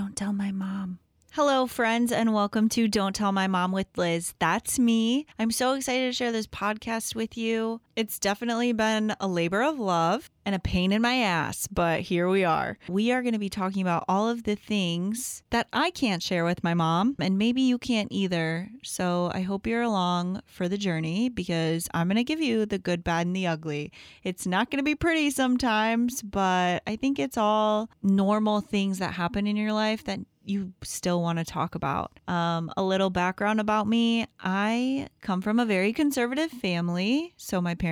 Don't tell my mom. Hello, friends, and welcome to Don't Tell My Mom with Liz. That's me. I'm so excited to share this podcast with you. It's definitely been a labor of love and a pain in my ass, but here we are. We are going to be talking about all of the things that I can't share with my mom, and maybe you can't either. So I hope you're along for the journey because I'm going to give you the good, bad, and the ugly. It's not going to be pretty sometimes, but I think it's all normal things that happen in your life that you still want to talk about. Um, a little background about me I come from a very conservative family. So, my parents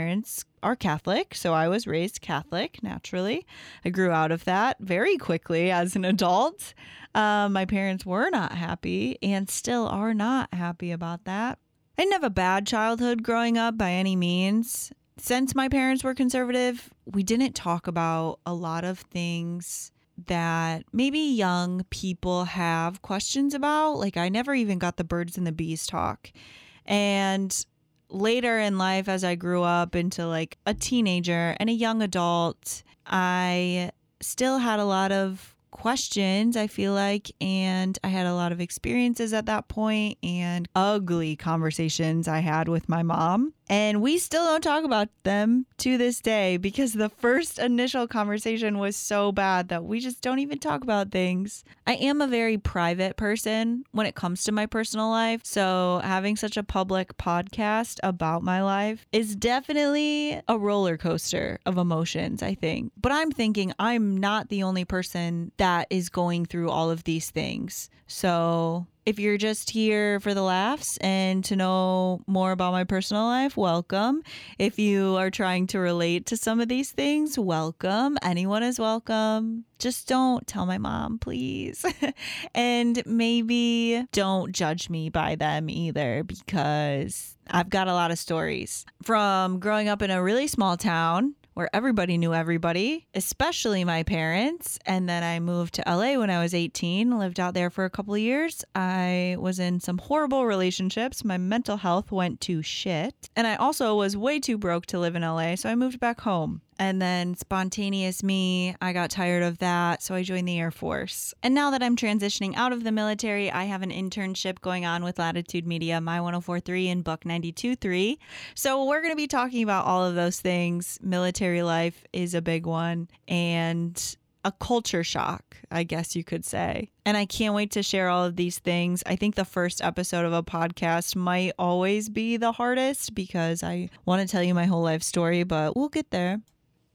are Catholic. So, I was raised Catholic naturally. I grew out of that very quickly as an adult. Uh, my parents were not happy and still are not happy about that. I didn't have a bad childhood growing up by any means. Since my parents were conservative, we didn't talk about a lot of things that maybe young people have questions about. Like, I never even got the birds and the bees talk. And later in life, as I grew up into like a teenager and a young adult, I still had a lot of questions, I feel like, and I had a lot of experiences at that point and ugly conversations I had with my mom. And we still don't talk about them to this day because the first initial conversation was so bad that we just don't even talk about things. I am a very private person when it comes to my personal life. So having such a public podcast about my life is definitely a roller coaster of emotions, I think. But I'm thinking I'm not the only person that is going through all of these things. So if you're just here for the laughs and to know more about my personal life, welcome. If you are trying to relate to some of these things, welcome. Anyone is welcome. Just don't tell my mom, please. and maybe don't judge me by them either because I've got a lot of stories from growing up in a really small town where everybody knew everybody, especially my parents. And then I moved to LA when I was 18, lived out there for a couple of years. I was in some horrible relationships. My mental health went to shit. And I also was way too broke to live in LA, so I moved back home. And then spontaneous me, I got tired of that, so I joined the Air Force. And now that I'm transitioning out of the military, I have an internship going on with Latitude Media, My 1043 and Buck 92.3. So we're going to be talking about all of those things. Military life is a big one, and a culture shock, I guess you could say. And I can't wait to share all of these things. I think the first episode of a podcast might always be the hardest because I want to tell you my whole life story, but we'll get there.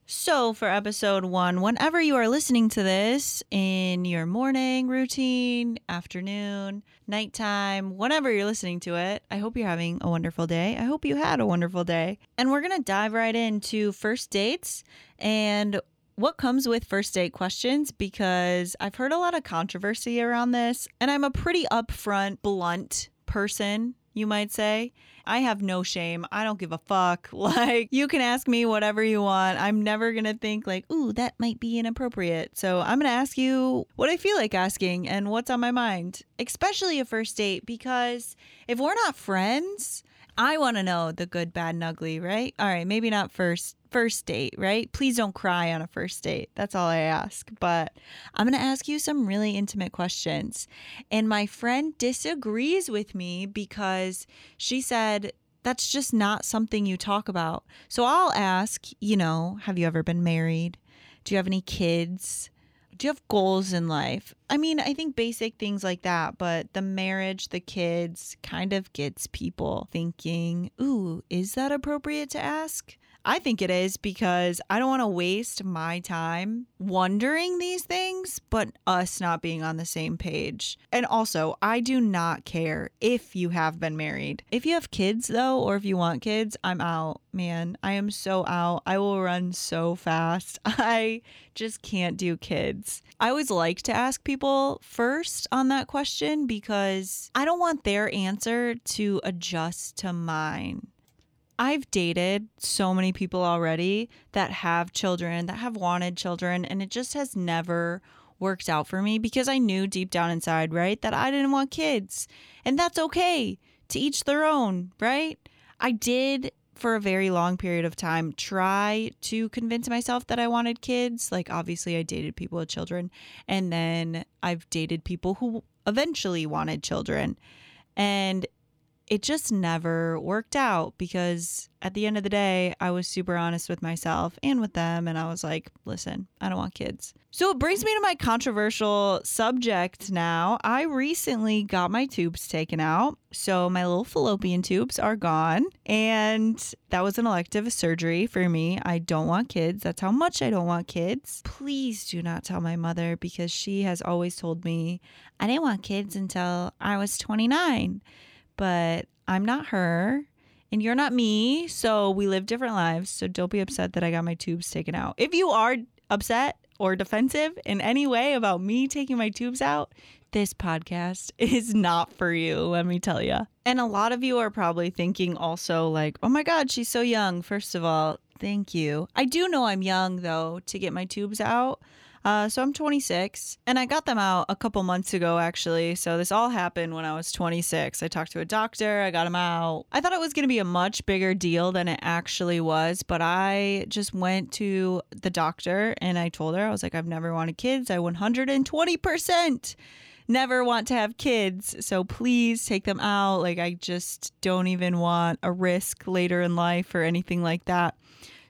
So, for episode one, whenever you are listening to this in your morning routine, afternoon, nighttime, whenever you're listening to it, I hope you're having a wonderful day. I hope you had a wonderful day. And we're going to dive right into first dates and what comes with first date questions because I've heard a lot of controversy around this, and I'm a pretty upfront, blunt person you might say. I have no shame. I don't give a fuck. Like, you can ask me whatever you want. I'm never going to think, like, ooh, that might be inappropriate. So I'm going to ask you what I feel like asking and what's on my mind, especially a first date, because if we're not friends, I want to know the good, bad, and ugly, right? All right, maybe not first first date, right? Please don't cry on a first date. That's all I ask. But I'm going to ask you some really intimate questions. And my friend disagrees with me because she said that's just not something you talk about. So I'll ask, you know, have you ever been married? Do you have any kids? Do you have goals in life? I mean, I think basic things like that, but the marriage, the kids kind of gets people thinking, ooh, is that appropriate to ask? I think it is because I don't want to waste my time wondering these things, but us not being on the same page. And also, I do not care if you have been married. If you have kids, though, or if you want kids, I'm out, man. I am so out. I will run so fast. I just can't do kids. I always like to ask people first on that question because I don't want their answer to adjust to mine. I've dated so many people already that have children, that have wanted children, and it just has never worked out for me because I knew deep down inside, right, that I didn't want kids. And that's okay. To each their own, right? I did for a very long period of time try to convince myself that I wanted kids. Like obviously I dated people with children and then I've dated people who eventually wanted children. And it just never worked out because at the end of the day, I was super honest with myself and with them. And I was like, listen, I don't want kids. So it brings me to my controversial subject now. I recently got my tubes taken out. So my little fallopian tubes are gone. And that was an elective surgery for me. I don't want kids. That's how much I don't want kids. Please do not tell my mother because she has always told me I didn't want kids until I was 29 but I'm not her and you're not me. So we live different lives. So don't be upset that I got my tubes taken out. If you are upset or defensive in any way about me taking my tubes out, this podcast is not for you, let me tell you. And a lot of you are probably thinking also, like, oh my God, she's so young. First of all, thank you. I do know I'm young, though, to get my tubes out. Uh, so I'm 26 and I got them out a couple months ago, actually. So this all happened when I was 26. I talked to a doctor, I got them out. I thought it was going to be a much bigger deal than it actually was, but I just went to the doctor and I told her, I was like, I've never wanted kids. I 120% never want to have kids. So please take them out. Like, I just don't even want a risk later in life or anything like that.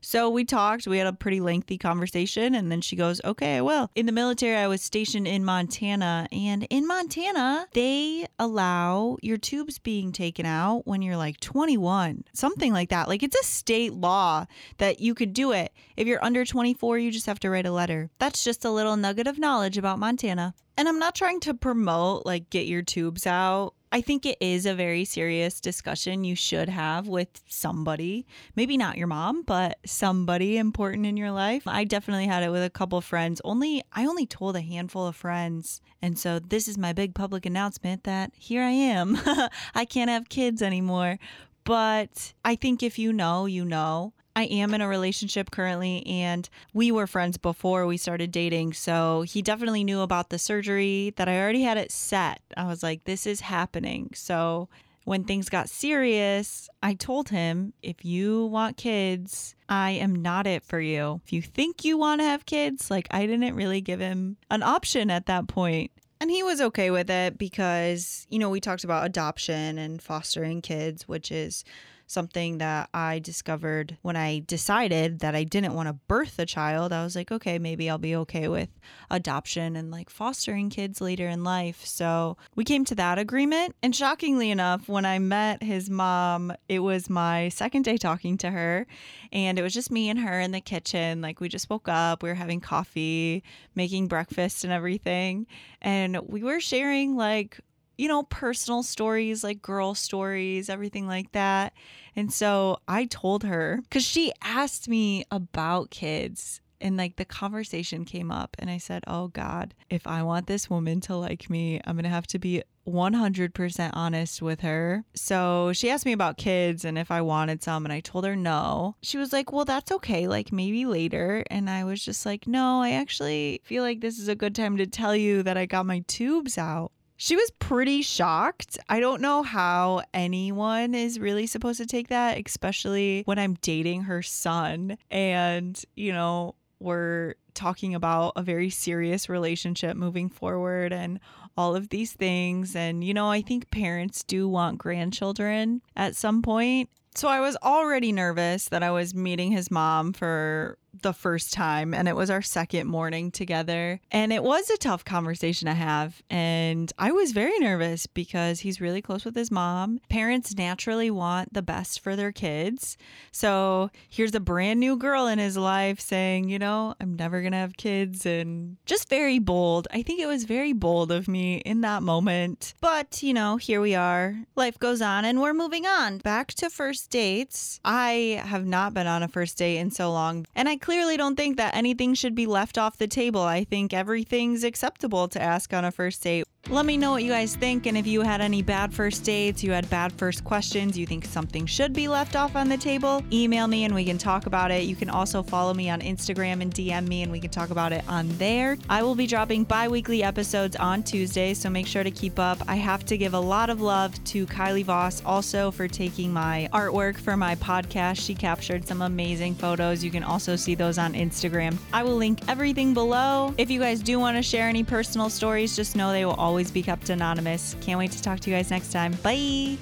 So we talked, we had a pretty lengthy conversation, and then she goes, Okay, well. In the military, I was stationed in Montana, and in Montana, they allow your tubes being taken out when you're like 21, something like that. Like it's a state law that you could do it. If you're under 24, you just have to write a letter. That's just a little nugget of knowledge about Montana. And I'm not trying to promote like get your tubes out I think it is a very serious discussion you should have with somebody. Maybe not your mom, but somebody important in your life. I definitely had it with a couple friends. Only I only told a handful of friends. And so this is my big public announcement that here I am. I can't have kids anymore. But I think if you know, you know. I am in a relationship currently, and we were friends before we started dating. So he definitely knew about the surgery that I already had it set. I was like, this is happening. So when things got serious, I told him, if you want kids, I am not it for you. If you think you want to have kids, like I didn't really give him an option at that point. And he was okay with it because, you know, we talked about adoption and fostering kids, which is something that I discovered when I decided that I didn't want to birth a child. I was like, okay, maybe I'll be okay with adoption and like fostering kids later in life. So we came to that agreement. And shockingly enough, when I met his mom, it was my second day talking to her. And it was just me and her in the kitchen. Like we just woke up, we were having coffee, making breakfast and everything. And we were sharing like you know, personal stories, like girl stories, everything like that. And so I told her because she asked me about kids and like the conversation came up and I said, "Oh god, if I want this woman to like me, I'm going to have to be 100% honest with her." So, she asked me about kids and if I wanted some and I told her no. She was like, "Well, that's okay, like maybe later." And I was just like, "No, I actually feel like this is a good time to tell you that I got my tubes out." She was pretty shocked. I don't know how anyone is really supposed to take that, especially when I'm dating her son and, you know, we're talking about a very serious relationship moving forward and all of these things. And, you know, I think parents do want grandchildren at some point. So I was already nervous that I was meeting his mom for the first time and it was our second morning together. And it was a tough conversation to have. And I was very nervous because he's really close with his mom. Parents naturally want the best for their kids. So here's a brand new girl in his life saying, you know, I'm never going to have kids and just very bold. I think it was very bold of me in that moment. But, you know, here we are. Life goes on and we're moving on. Back to first dates. I have not been on a first date in so long. And I clearly don't think that anything should be left off the table. I think everything's acceptable to ask on a first date. Let me know what you guys think and if you had any bad first dates, you had bad first questions, you think something should be left off on the table, email me and we can talk about it. You can also follow me on Instagram and DM me and we can talk about it on there. I will be dropping bi weekly episodes on Tuesday, so make sure to keep up. I have to give a lot of love to Kylie Vos also for taking my artwork for my podcast. She captured some amazing photos. You can also see those on Instagram. I will link everything below. If you guys do want to share any personal stories, just know they will always always be kept anonymous. Can't wait to talk to you guys next time. Bye.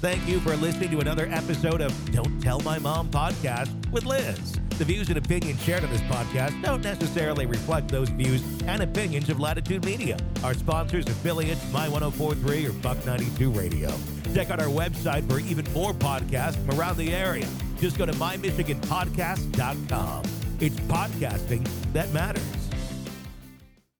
Thank you for listening to another episode of Don't Tell My Mom podcast with Liz. The views and opinions shared on this podcast don't necessarily reflect those views and opinions of Latitude Media, our sponsors, affiliates, My 1043 or Buck 92 Radio. Check out our website for even more podcasts from around the area. Just go to mymichiganpodcast.com. It's podcasting that matters.